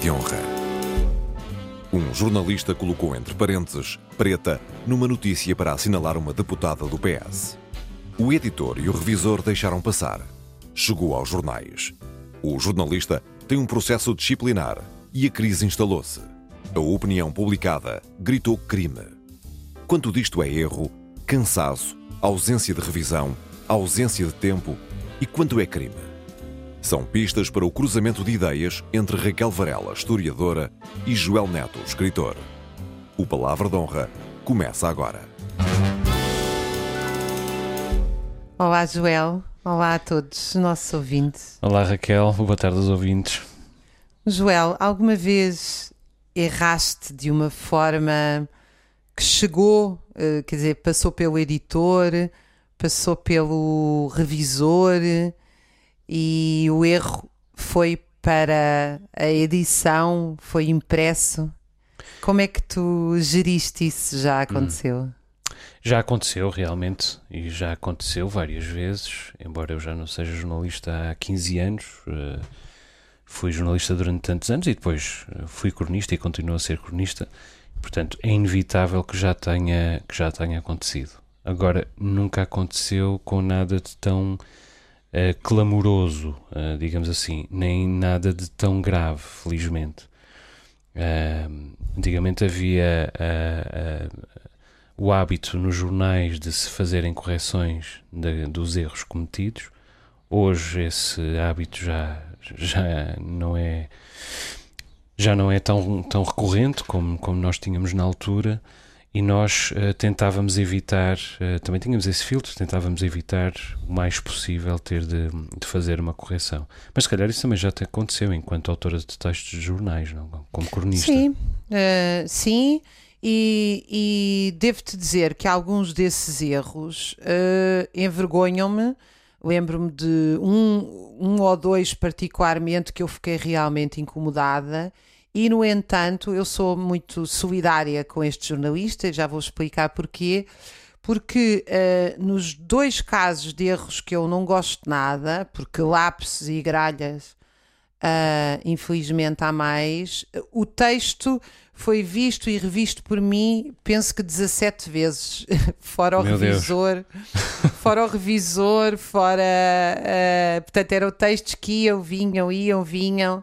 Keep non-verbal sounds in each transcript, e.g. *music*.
de honra. Um jornalista colocou entre parênteses preta numa notícia para assinalar uma deputada do PS. O editor e o revisor deixaram passar. Chegou aos jornais. O jornalista tem um processo disciplinar e a crise instalou-se. A opinião publicada gritou crime. Quanto disto é erro, cansaço, ausência de revisão, ausência de tempo e quanto é crime? São pistas para o cruzamento de ideias entre Raquel Varela, historiadora, e Joel Neto, escritor. O Palavra de Honra começa agora. Olá, Joel. Olá a todos os nossos ouvintes. Olá, Raquel. Boa tarde aos ouvintes. Joel, alguma vez erraste de uma forma que chegou, eh, quer dizer, passou pelo editor, passou pelo revisor e o erro foi para a edição, foi impresso. Como é que tu geriste isso? Já aconteceu? Hum. Já aconteceu realmente e já aconteceu várias vezes, embora eu já não seja jornalista há 15 anos, uh, fui jornalista durante tantos anos e depois uh, fui cronista e continuo a ser cronista, portanto é inevitável que já tenha, que já tenha acontecido. Agora, nunca aconteceu com nada de tão uh, clamoroso, uh, digamos assim, nem nada de tão grave, felizmente. Uh, antigamente havia o hábito nos jornais de se fazerem correções de, dos erros cometidos. Hoje esse hábito já, já não é já não é tão, tão recorrente como, como nós tínhamos na altura e nós uh, tentávamos evitar, uh, também tínhamos esse filtro, tentávamos evitar o mais possível ter de, de, fazer uma correção. Mas se calhar isso também já te aconteceu enquanto autora de textos de jornais, não? como cronista. Sim, uh, sim, e, e devo-te dizer que alguns desses erros envergonham-me. Lembro-me de um, um ou dois particularmente que eu fiquei realmente incomodada e, no entanto, eu sou muito solidária com este jornalista, já vou explicar porquê. Porque uh, nos dois casos de erros que eu não gosto nada, porque lápis e gralhas, uh, infelizmente há mais, o texto foi visto e revisto por mim, penso que 17 vezes, *laughs* fora o Meu revisor, fora o revisor, fora. Uh, portanto, eram textos que iam, vinham, iam, vinham.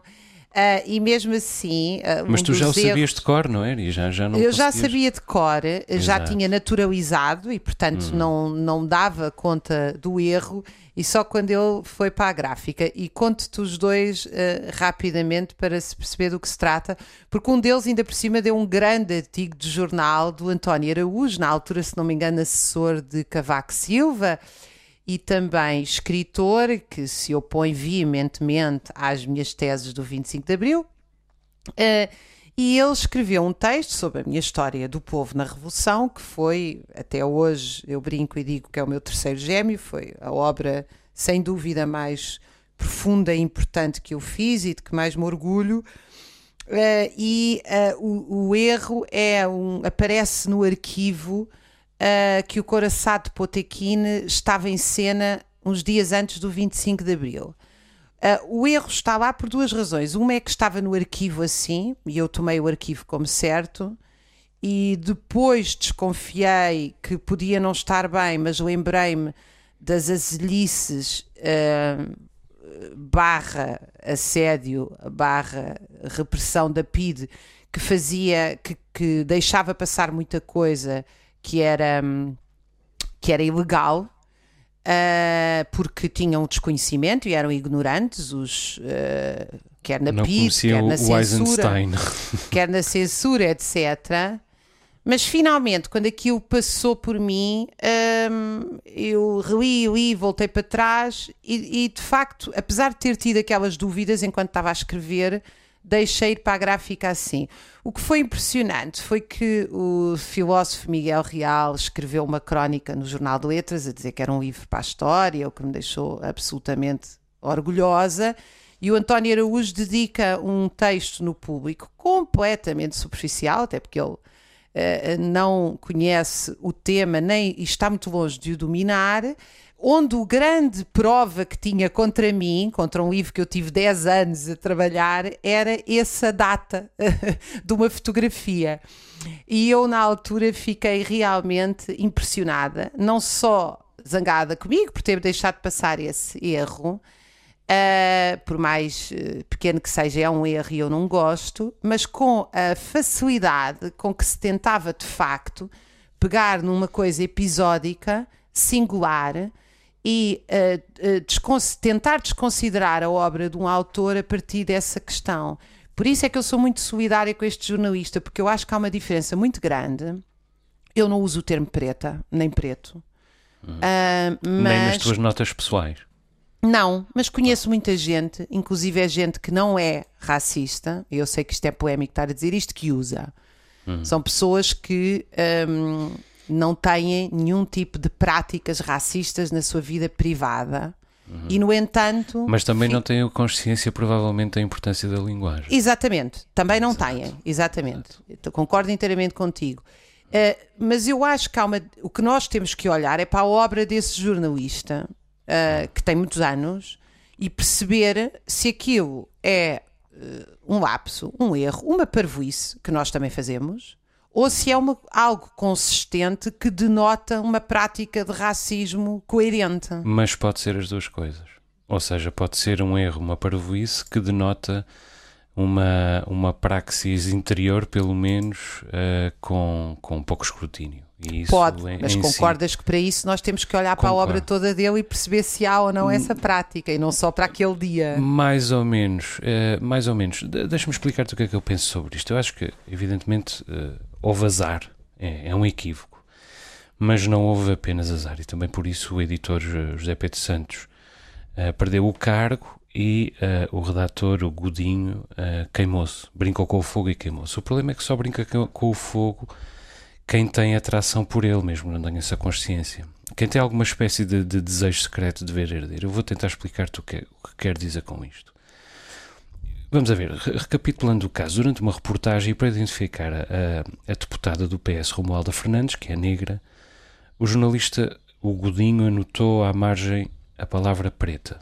Uh, e mesmo assim. Uh, Mas um tu já o erros... sabias de cor, não é? E já, já não Eu já conseguias... sabia de cor, Exato. já tinha naturalizado e, portanto, hum. não, não dava conta do erro. E só quando ele foi para a gráfica. E conto-te os dois uh, rapidamente para se perceber do que se trata, porque um deles, ainda por cima, deu um grande artigo de jornal do António Araújo, na altura, se não me engano, assessor de Cavaco Silva e também escritor que se opõe veementemente às minhas teses do 25 de Abril. Uh, e ele escreveu um texto sobre a minha história do povo na Revolução, que foi, até hoje, eu brinco e digo que é o meu terceiro gêmeo, foi a obra, sem dúvida, mais profunda e importante que eu fiz e de que mais me orgulho. Uh, e uh, o, o, erro é um, aparece no arquivo uh, que o Coraçado Potequine estava em cena uns dias antes do 25 de Abril. Uh, o erro está lá por duas razões. Uma é que estava no arquivo assim, e eu tomei o arquivo como certo, e depois desconfiei que podia não estar bem, mas lembrei-me das azelices uh, barra assédio, barra repressão da PIDE, que fazia, que, que deixava passar muita coisa que era, que era ilegal. Uh, porque tinham desconhecimento e eram ignorantes, os, uh, quer na PID, *laughs* quer na censura, quer na censura, etc. Mas finalmente, quando aquilo passou por mim, um, eu reli, li, voltei para trás e, e, de facto, apesar de ter tido aquelas dúvidas enquanto estava a escrever, deixei ir para a gráfica assim. O que foi impressionante foi que o filósofo Miguel Real escreveu uma crónica no Jornal de Letras a dizer que era um livro para a história, o que me deixou absolutamente orgulhosa. E o António Araújo dedica um texto no público completamente superficial, até porque ele uh, não conhece o tema nem está muito longe de o dominar, onde o grande prova que tinha contra mim, contra um livro que eu tive 10 anos a trabalhar, era essa data *laughs* de uma fotografia. E eu, na altura, fiquei realmente impressionada, não só zangada comigo por ter deixado passar esse erro. Uh, por mais uh, pequeno que seja, é um erro e eu não gosto, mas com a facilidade com que se tentava de facto pegar numa coisa episódica, singular, e uh, descons tentar desconsiderar a obra de um autor a partir dessa questão. Por isso é que eu sou muito solidária com este jornalista, porque eu acho que há uma diferença muito grande. Eu não uso o termo preta, nem preto. Uh, mas... Nem nas tuas notas pessoais. Não, mas conheço muita gente, inclusive é gente que não é racista, eu sei que isto é polémico estar a dizer isto, que usa. Hum. São pessoas que um, não têm nenhum tipo de práticas racistas na sua vida privada. Uhum. E, no entanto. Mas também não têm consciência, provavelmente, da importância da linguagem. Exatamente, também não Exato. têm, exatamente. Exato. Concordo inteiramente contigo. Uh, mas eu acho que uma, o que nós temos que olhar é para a obra desse jornalista, uh, que tem muitos anos, e perceber se aquilo é uh, um lapso, um erro, uma parvoíce, que nós também fazemos, ou se é uma, algo consistente que denota uma prática de racismo coerente. Mas pode ser as duas coisas. Ou seja, pode ser um erro, uma parvoíce que denota uma, uma praxis interior, pelo menos, uh, com, com pouco escrutínio. Pode, em, mas em concordas si... que para isso nós temos que olhar Concordo. para a obra toda dele e perceber se há ou não essa prática e não só para aquele dia. Mais ou menos, uh, mais ou menos. De Deixa-me explicar-te o que é que eu penso sobre isto. Eu acho que, evidentemente, uh, houve azar, é, é um equívoco, mas não houve apenas azar e também por isso o editor José Pedro Santos uh, perdeu o cargo e uh, o redator, o Godinho, uh, queimou-se, brincou com o fogo e queimou-se. O problema é que só brinca com o fogo quem tem atração por ele mesmo, não tem essa consciência. Quem tem alguma espécie de, de desejo secreto de ver herdeiro. Eu vou tentar explicar-te o que, o que quero dizer com isto. Vamos a ver, recapitulando o caso, durante uma reportagem para identificar a, a, deputada do PS, Romualda Fernandes, que é negra, o jornalista o Godinho anotou à margem a palavra preta.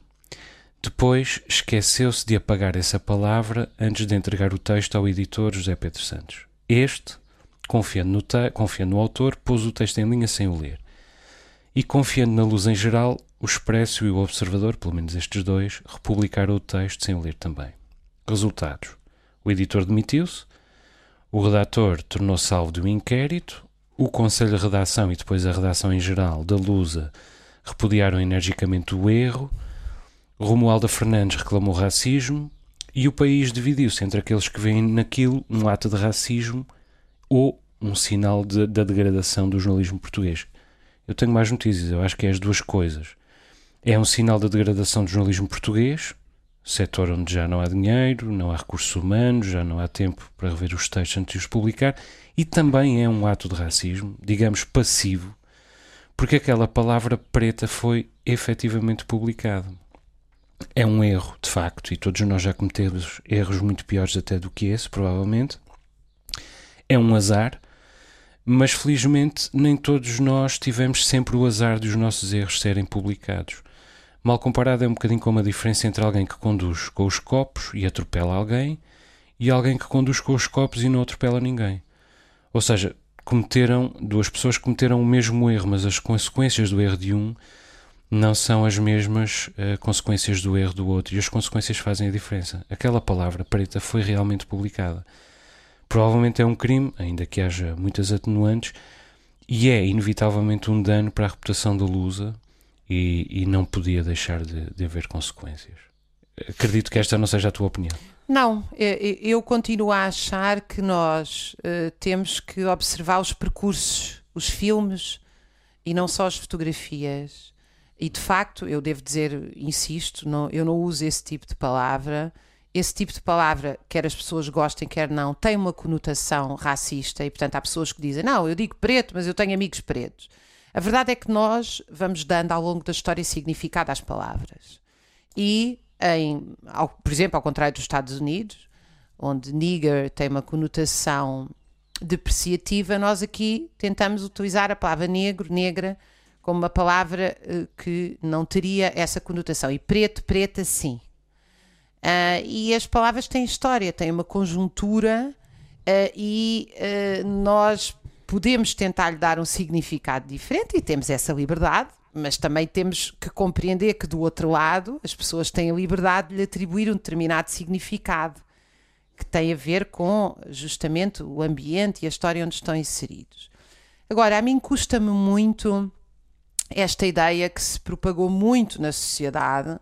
Depois esqueceu-se de apagar essa palavra antes de entregar o texto ao editor José Pedro Santos. Este, confiando no, confiando no autor, pôs o texto em linha sem o ler. E confiando na luz em geral, o Expresso e o Observador, pelo menos estes dois, republicaram o texto sem o ler também. Resultados: o editor demitiu-se, o redator tornou-se alvo de um inquérito, o Conselho de Redação e depois a redação em geral da Lusa repudiaram energicamente o erro Romualda Fernandes reclamou racismo e o país dividiu-se entre aqueles que veem naquilo um ato de racismo ou um sinal de, da degradação do jornalismo português. Eu tenho mais notícias, eu acho que é as duas coisas. É um sinal da degradação do jornalismo português, setor onde já não há dinheiro, não há recursos humanos, já não há tempo para rever os textos antes de os publicar, e também é um ato de racismo, digamos passivo, porque aquela palavra preta foi efetivamente publicada é um erro, de facto, e todos nós já cometemos erros muito piores até do que esse, provavelmente. É um azar, mas felizmente nem todos nós tivemos sempre o azar de os nossos erros serem publicados. Mal comparado, é um bocadinho como a diferença entre alguém que conduz com os copos e atropela alguém e alguém que conduz com os copos e não atropela ninguém. Ou seja, cometeram duas pessoas cometeram o mesmo erro, mas as consequências do erro de um não são as mesmas uh, consequências do erro do outro e as consequências fazem a diferença. Aquela palavra preta foi realmente publicada. Provavelmente é um crime, ainda que haja muitas atenuantes, e é inevitavelmente um dano para a reputação da Lusa e, e não podia deixar de, de haver consequências. Acredito que esta não seja a tua opinião. Não, eu continuo a achar que nós uh, temos que observar os percursos, os filmes e não só as fotografias e de facto, eu devo dizer, insisto, não, eu não uso esse tipo de palavra. Esse tipo de palavra, quer as pessoas gostem, quer não, tem uma conotação racista e, portanto, há pessoas que dizem: Não, eu digo preto, mas eu tenho amigos pretos. A verdade é que nós vamos dando ao longo da história significado às palavras. E, em, ao, por exemplo, ao contrário dos Estados Unidos, onde nigger tem uma conotação depreciativa, nós aqui tentamos utilizar a palavra negro, negra, como uma palavra uh, que não teria essa conotação. E preto, preta, sim. Uh, e as palavras têm história, têm uma conjuntura uh, e nós podemos tentar lhe dar um significado diferente e temos essa liberdade, mas também temos que compreender que do outro lado as pessoas têm a liberdade de lhe atribuir um determinado significado que tem a ver com justamente o ambiente e a história onde estão inseridos. Agora, a mim custa-me muito esta ideia que se propagou muito na sociedade.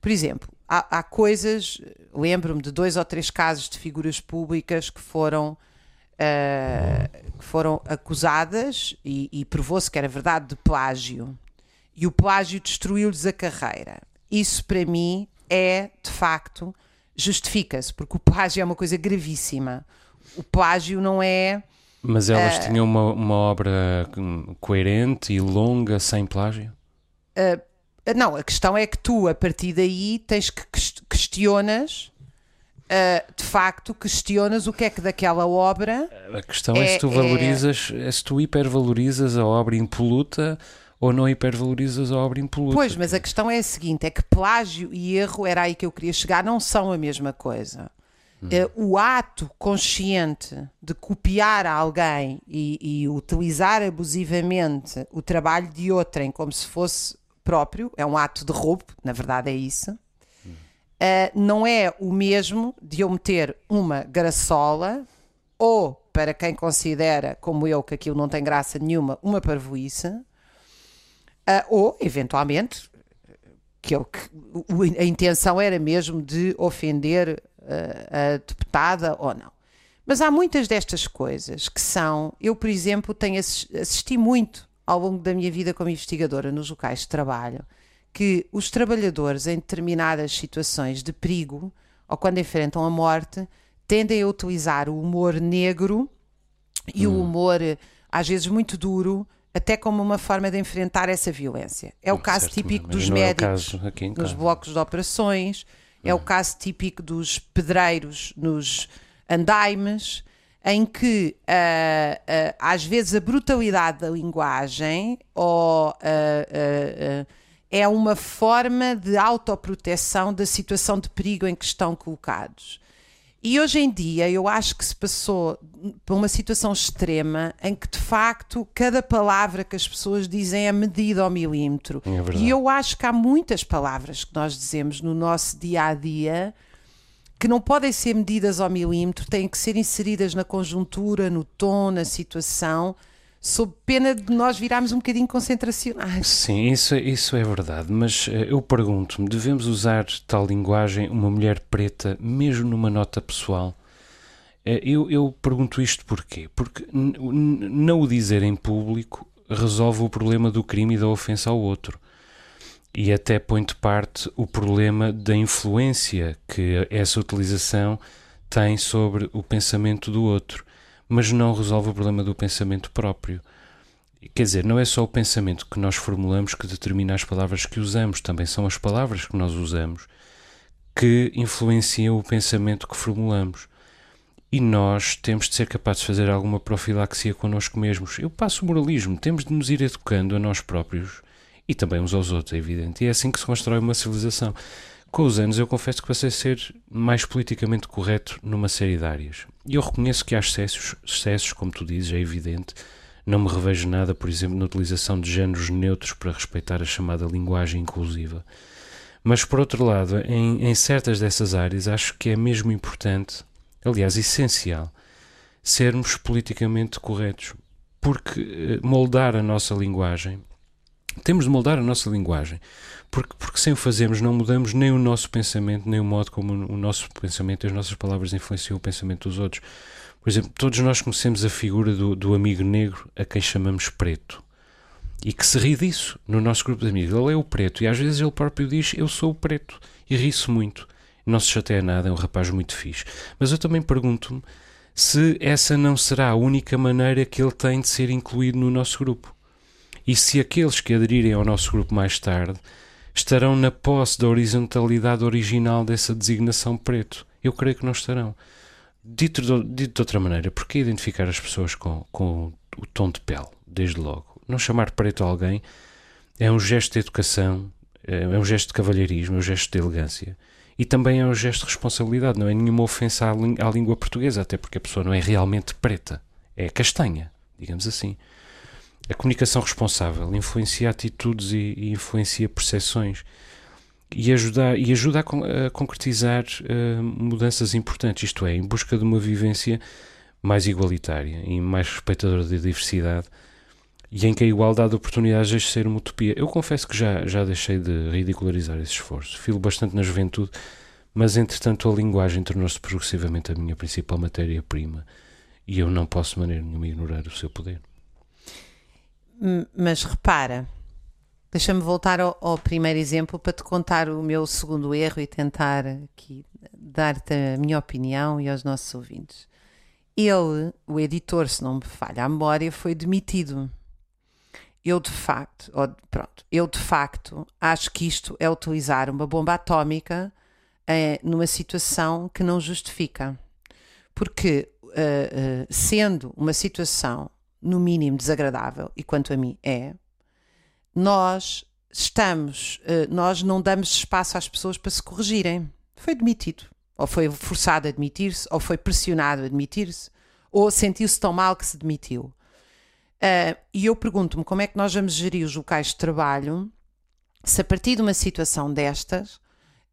Por exemplo, há, há coisas, lembro-me de dois ou três casos de figuras públicas que foram, uh, foram acusadas e, e provou-se que era verdade de plágio. E o plágio destruiu-lhes a carreira. Isso, para mim, é de facto justifica-se, porque o plágio é uma coisa gravíssima. O plágio não é. Mas elas uh, tinham uma, uma obra coerente e longa sem plágio? Uh, não, a questão é que tu, a partir daí, tens que questionas. Uh, de facto, questionas o que é que daquela obra. A questão é, é se tu valorizas, é... é se tu hipervalorizas a obra impoluta ou não hipervalorizas a obra impoluta. Pois, mas a questão é a seguinte: é que plágio e erro, era aí que eu queria chegar, não são a mesma coisa. Hum. Uh, o ato consciente de copiar alguém e, e, utilizar abusivamente o trabalho de outrem como se fosse próprio, é um ato de roubo, na verdade é isso. Uh, não é o mesmo de eu meter uma graçola ou, para quem considera, como eu, que aquilo não tem graça nenhuma, uma parvoíce, Uh, ou, eventualmente, que, eu, que a intenção era mesmo de ofender uh, a deputada ou não. Mas há muitas destas coisas que são. Eu, por exemplo, tenho assisti muito ao longo da minha vida como investigadora nos locais de trabalho que os trabalhadores em determinadas situações de perigo ou quando enfrentam a morte tendem a utilizar o humor negro e hum. o humor às vezes muito duro até como uma forma de enfrentar essa violência. É o caso certo, típico dos é médicos é nos blocos de operações, é o hum. caso típico dos pedreiros nos andaimes, em que uh, uh, às vezes a brutalidade da linguagem ou, uh, é uma forma de autoproteção da situação de perigo em que estão colocados. E hoje em dia eu acho que se passou por uma situação extrema em que de facto cada palavra que as pessoas dizem é medida ao milímetro. É e eu acho que há muitas palavras que nós dizemos no nosso dia a dia que não podem ser medidas ao milímetro, têm que ser inseridas na conjuntura, no tom, na situação sob pena de nós virarmos um bocadinho concentracionais. Sim, isso, isso é verdade, mas uh, eu pergunto-me, devemos usar tal linguagem uma mulher preta mesmo numa nota pessoal? Uh, eu, eu pergunto isto porquê? Porque não o dizer em público resolve o problema do crime e da ofensa ao outro. E até põe de parte o problema da influência que essa utilização tem sobre o pensamento do outro mas não resolve o problema do pensamento próprio. Quer dizer, não é só o pensamento que nós formulamos que determina as palavras que usamos, também são as palavras que nós usamos que influenciam o pensamento que formulamos. E nós temos de ser capazes de fazer alguma profilaxia connosco mesmos. Eu passo o moralismo, temos de nos ir educando a nós próprios e também uns aos outros, é evidente. E é assim que se constrói uma civilização. Com os anos, eu confesso que passei a ser mais politicamente correto numa série de áreas. E eu reconheço que há excessos, excessos, como tu dizes, é evidente. Não me revejo nada, por exemplo, na utilização de géneros neutros para respeitar a chamada linguagem inclusiva. Mas, por outro lado, em, em certas dessas áreas, acho que é mesmo importante, aliás, essencial, sermos politicamente corretos. Porque eh, moldar a nossa linguagem, temos de moldar a nossa linguagem porque, porque sem o fazermos não mudamos nem o nosso pensamento, nem o modo como o nosso pensamento e as nossas palavras influenciam o pensamento dos outros. Por exemplo, todos nós conhecemos a figura do, do amigo negro a quem chamamos preto e que se ri disso no nosso grupo de amigos. Ele é o preto e às vezes ele próprio diz eu sou o preto e ri-se muito. Não se chateia nada, é um rapaz muito fixe. Mas eu também pergunto-me se essa não será a única maneira que ele tem de ser incluído no nosso grupo. E se aqueles que aderirem ao nosso grupo mais tarde estarão na posse da horizontalidade original dessa designação preto? Eu creio que não estarão. Dito de, dito de outra maneira, por que identificar as pessoas com, com o tom de pele, desde logo? Não chamar preto a alguém é um gesto de educação, é, é um gesto de cavalheirismo, é um gesto de elegância. E também é um gesto de responsabilidade, não é nenhuma ofensa à língua portuguesa, até porque a pessoa não é realmente preta, é castanha, digamos assim. A comunicação responsável influencia atitudes e, e influencia percepções e, ajudar, e ajuda a, a concretizar uh, mudanças importantes, isto é, em busca de uma vivência mais igualitária e mais respeitadora da diversidade e em que a igualdade de oportunidades deixe ser uma utopia. Eu confesso que já, já deixei de ridicularizar esse esforço. Filo bastante na juventude, mas entretanto a linguagem tornou-se progressivamente a minha principal matéria-prima e eu não posso de maneira nenhuma ignorar o seu poder. Mas repara, Deixa-me voltar ao, ao, primeiro exemplo para te contar o meu segundo erro e tentar aqui dar-te a minha opinião e aos nossos ouvintes. Ele, o editor, se não me falha a memória, foi demitido. Eu de facto, ou, pronto, eu de facto acho que isto é utilizar uma bomba atómica é, numa situação que não justifica. Porque, uh, uh, sendo uma situação no mínimo desagradável, e quanto a mim é, nós estamos, eh, nós não damos espaço às pessoas para se corrigirem. Foi demitido, ou foi forçado a demitir-se, ou foi pressionado a demitir-se, ou sentiu-se tão mal que se demitiu. Uh, e eu pergunto-me como é que nós vamos gerir os locais de trabalho se a partir de uma situação destas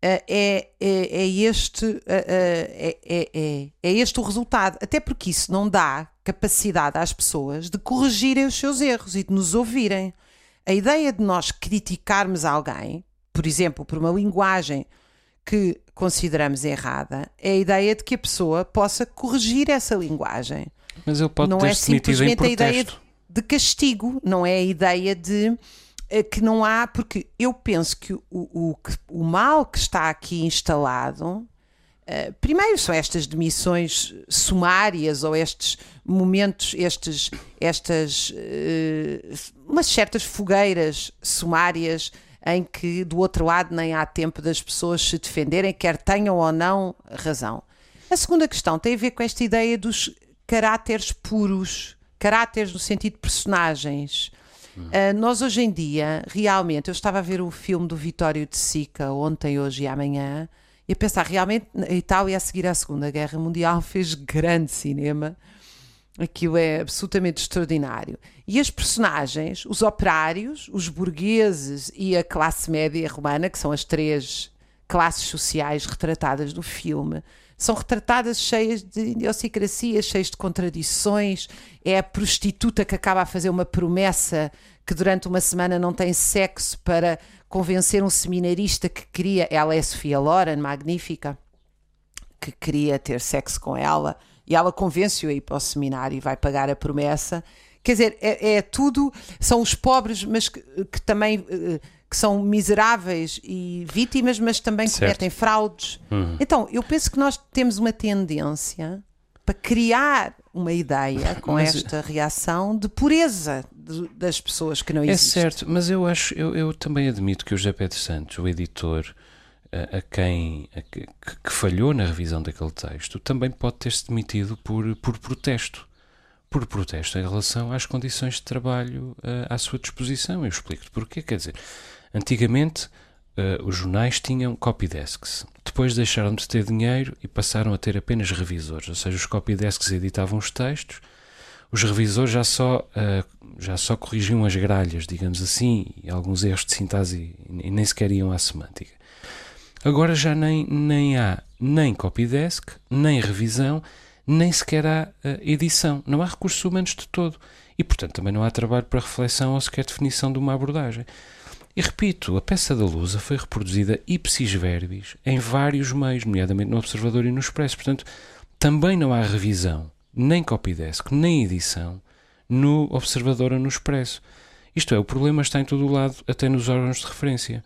é, é, é, este, uh, é, é, é este o resultado. Até porque isso não dá capacidade às pessoas de corrigirem os seus erros e de nos ouvirem a ideia de nós criticarmos alguém, por exemplo, por uma linguagem que consideramos errada, é a ideia de que a pessoa possa corrigir essa linguagem. Mas ele pode não ter é simplesmente a ideia de, de, castigo, não é a ideia de que não há, porque eu penso que o, o, o mal que está aqui instalado Uh, primeiro são estas demissões sumárias ou estes momentos, estes, estas uh, umas certas fogueiras sumárias em que do outro lado nem há tempo das pessoas se defenderem, quer tenham ou não razão. A segunda questão tem a ver com esta ideia dos caráteres puros, caráteres no sentido de personagens. Uh, nós hoje em dia, realmente, eu estava a ver o filme do Vitório de Sica ontem, hoje e amanhã, e a pensar, realmente, a Itália a seguir à Segunda Guerra Mundial *laughs* fez grande cinema. Aquilo é absolutamente extraordinário. E as personagens, os operários, os burgueses e a classe média romana, que são as três classes sociais retratadas no filme, são retratadas cheias de idiosincrasias, cheias de contradições. É a prostituta que acaba a fazer uma promessa que durante uma semana não tem sexo para convencer um seminarista que queria, ela é Sofia Loren, magnífica, que queria ter sexo com ela, e ela convence-o a ir para o seminário e vai pagar a promessa. Quer dizer, é, é tudo, são os pobres, mas que, que, também eh, que são miseráveis e vítimas, mas também certo. cometem fraudes. Uhum. Então, eu penso que nós temos uma tendência para criar uma ideia com mas, esta reação de pureza de, das pessoas que não é existem. É certo, mas eu acho, eu, eu também admito que o José Pedro Santos, o editor, a, a quem a, que, que, falhou na revisão daquele texto, também pode ter-se demitido por, por protesto. Por protesto em relação às condições de trabalho uh, à sua disposição. Eu explico-te porquê. Quer dizer, antigamente uh, os jornais tinham copydesks. Depois deixaram de ter dinheiro e passaram a ter apenas revisores, ou seja, os copydesks editavam os textos, os revisores já só, uh, já só corrigiam as gralhas, digamos assim, e alguns erros de sintaxe e nem sequer iam à semântica. Agora já nem, nem há nem copydesk, nem revisão, nem sequer há uh, edição. Não há recursos humanos de todo. E, portanto, também não há trabalho para reflexão ou sequer definição de uma abordagem. E repito, a peça da Lusa foi reproduzida ipsis verbis em vários meios, nomeadamente no Observador e no Expresso. Portanto, também não há revisão, nem copydesk, nem edição no Observador ou no Expresso. Isto é, o problema está em todo o lado, até nos órgãos de referência.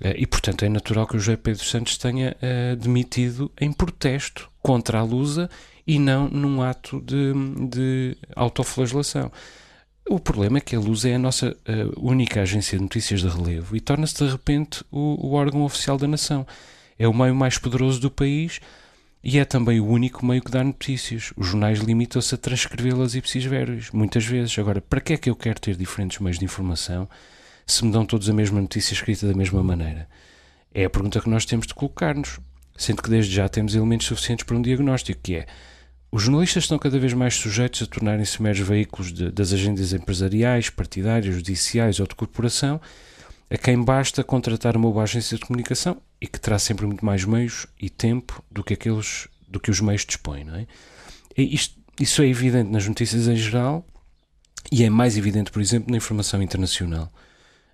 Eh, e, portanto, é natural que o José Pedro Santos tenha uh, demitido em protesto contra a Lusa e não num ato de, de autoflagelação. O problema é que a Luz é a nossa uh, única agência de notícias de relevo e torna-se de repente o, o, órgão oficial da nação. É o meio mais poderoso do país e é também o único meio que dá notícias. Os jornais limitam-se a transcrevê-las ipsis verbis, muitas vezes. Agora, para que é que eu quero ter diferentes meios de informação se me dão todos a mesma notícia escrita da mesma maneira? É a pergunta que nós temos de colocar-nos, sendo que desde já temos elementos suficientes para um diagnóstico, que é os jornalistas estão cada vez mais sujeitos a tornarem-se meros veículos de, das agendas empresariais, partidárias, judiciais ou de corporação, a quem basta contratar uma boa agência de comunicação e que terá sempre muito mais meios e tempo do que aqueles do que os meios dispõem, não é? Isto, isso é evidente nas notícias em geral e é mais evidente, por exemplo, na informação internacional,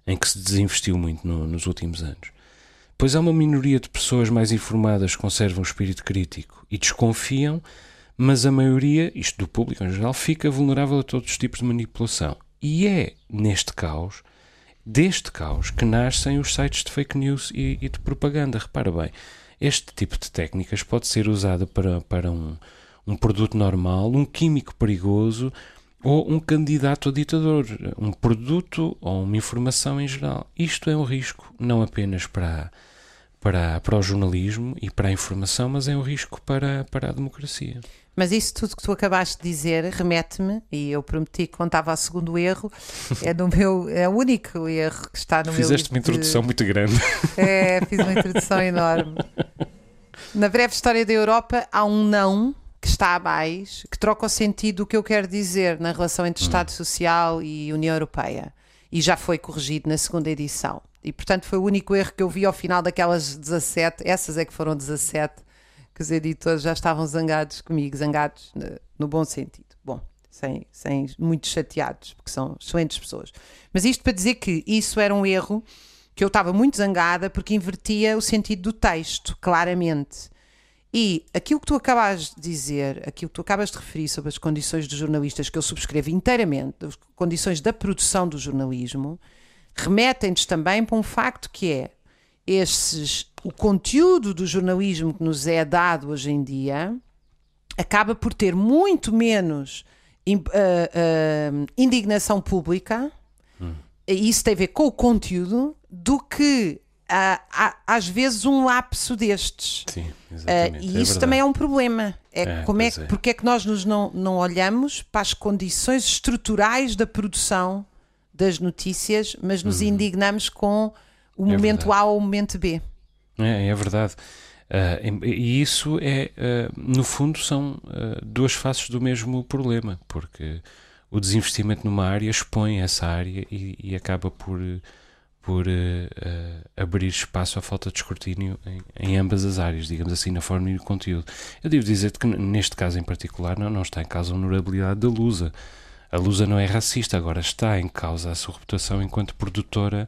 em que se desinvestiu muito no, nos últimos anos. Pois há uma minoria de pessoas mais informadas que conservam o espírito crítico e desconfiam mas a maioria, isto do público em geral, fica vulnerável a todos os tipos de manipulação. E é neste caos, deste caos, que nascem os sites de fake news e, e de propaganda. Repara bem, este tipo de técnicas pode ser usado para, para um, um produto normal, um químico perigoso ou um candidato a ditador, um produto ou uma informação em geral. Isto é um risco, não apenas para, para, para o jornalismo e para a informação, mas é um risco para, para a democracia. Mas isso tudo que tu acabaste de dizer remete-me, e eu prometi que contava ao segundo erro, *laughs* é, no meu, é o único erro que está no Fizeste meu Fizeste uma introdução de... muito grande. *laughs* É, fiz uma introdução enorme. Na breve história da Europa há um não que está a mais, que troca o sentido do que eu quero dizer na relação entre Estado hum. Social e União Europeia. E já foi corrigido na segunda edição. E portanto foi o único erro que eu vi ao final daquelas 17, essas é que foram 17 que os editores já estavam zangados comigo, zangados no, no bom sentido. Bom, sem, sem muito chateados, porque são excelentes pessoas. Mas isto para dizer que isso era um erro que eu estava muito zangada porque invertia o sentido do texto, claramente. E aquilo que tu acabas de dizer, aquilo que tu acabas de referir sobre as condições dos jornalistas, que eu subscrevo inteiramente, as condições da produção do jornalismo, remetem-nos também para um facto que é esses, o conteúdo do jornalismo que nos é dado hoje em dia acaba por ter muito menos uh, uh, indignação pública, hum. e isso tem a ver com o conteúdo, do que às vezes um lapso destes. Sim, exatamente. e é isso também é um problema. É, é como é, é, porque é que nós nos não, não olhamos para as condições estruturais da produção das notícias, mas nos hum. indignamos com o é momento verdade. A ou o momento B. É, é verdade. Uh, e isso é, uh, no fundo, são uh, duas faces do mesmo problema, porque o desinvestimento numa área expõe essa área e, e acaba por, por abrir espaço à falta de escrutínio em, em, ambas as áreas, digamos assim, na forma e no conteúdo. Eu devo dizer que neste caso em particular não, não está em causa a honorabilidade da Lusa. A Lusa não é racista, agora está em causa a sua reputação enquanto produtora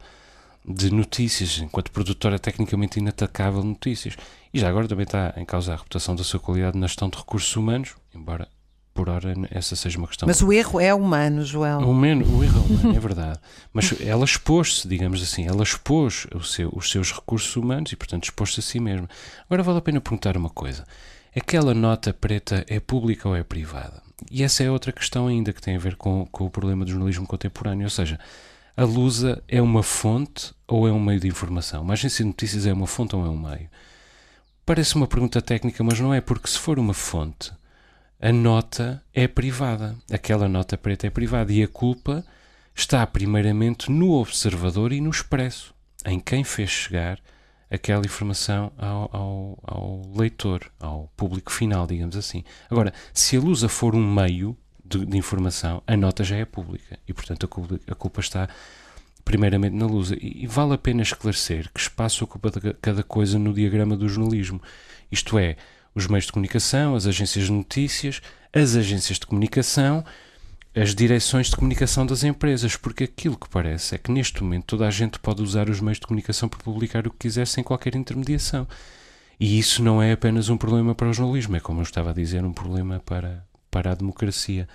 de notícias, enquanto produtora tecnicamente inatacável de notícias. E já agora também está em causa a reputação da sua qualidade na gestão de recursos humanos, embora por hora essa seja uma questão. Mas o erro é humano, Joel. O, humano, o erro é humano, *laughs* é verdade. Mas ela expôs-se, digamos assim, ela expôs seu, os seus recursos humanos e, portanto, expôs-se a si mesma. Agora vale a pena perguntar uma coisa: aquela nota preta é pública ou é privada? E essa é outra questão ainda que tem a ver com, com o problema do jornalismo contemporâneo, ou seja, a Lusa é uma fonte ou é um meio de informação? Uma agência de notícias é uma fonte ou é um meio? Parece uma pergunta técnica, mas não é, porque se for uma fonte, a nota é privada. Aquela nota preta é privada e a culpa está primeiramente no observador e no expresso, em quem fez chegar aquela informação ao, ao, ao leitor, ao público final, digamos assim. Agora, se a Lusa for um meio, de, de, informação, a nota já é pública e, portanto, a culpa, a culpa está primeiramente na luz. E, e, vale a pena esclarecer que espaço ocupa cada coisa no diagrama do jornalismo. Isto é, os meios de comunicação, as agências de notícias, as agências de comunicação, as direções de comunicação das empresas, porque aquilo que parece é que neste momento toda a gente pode usar os meios de comunicação para publicar o que quiser sem qualquer intermediação. E isso não é apenas um problema para o jornalismo, é como eu estava a dizer, um problema para, para a democracia.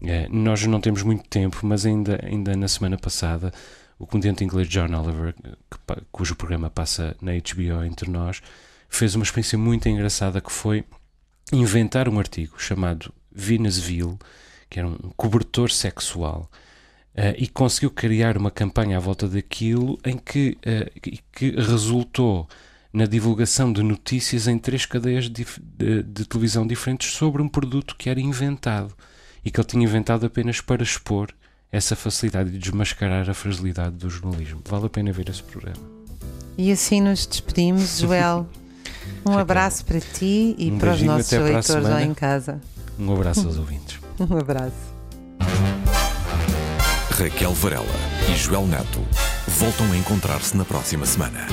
É, nós não temos muito tempo, mas ainda, ainda na semana passada o comediante inglês John Oliver, cujo programa passa na HBO entre nós, fez uma experiência muito engraçada que foi inventar um artigo chamado Venusville, que era um cobertor sexual, uh, e conseguiu criar uma campanha à volta daquilo em que, uh, que resultou na divulgação de notícias em três cadeias de, de, de, televisão diferentes sobre um produto que era inventado e que ele tinha inventado apenas para expor essa facilidade de desmascarar a fragilidade do jornalismo. Vale a pena ver esse programa. E assim nos despedimos, *laughs* Joel. Um abraço para ti e um para os nossos leitores lá em casa. Um abraço aos *laughs* ouvintes. Um abraço. Raquel Varela e Joel Neto voltam a encontrar-se na próxima semana.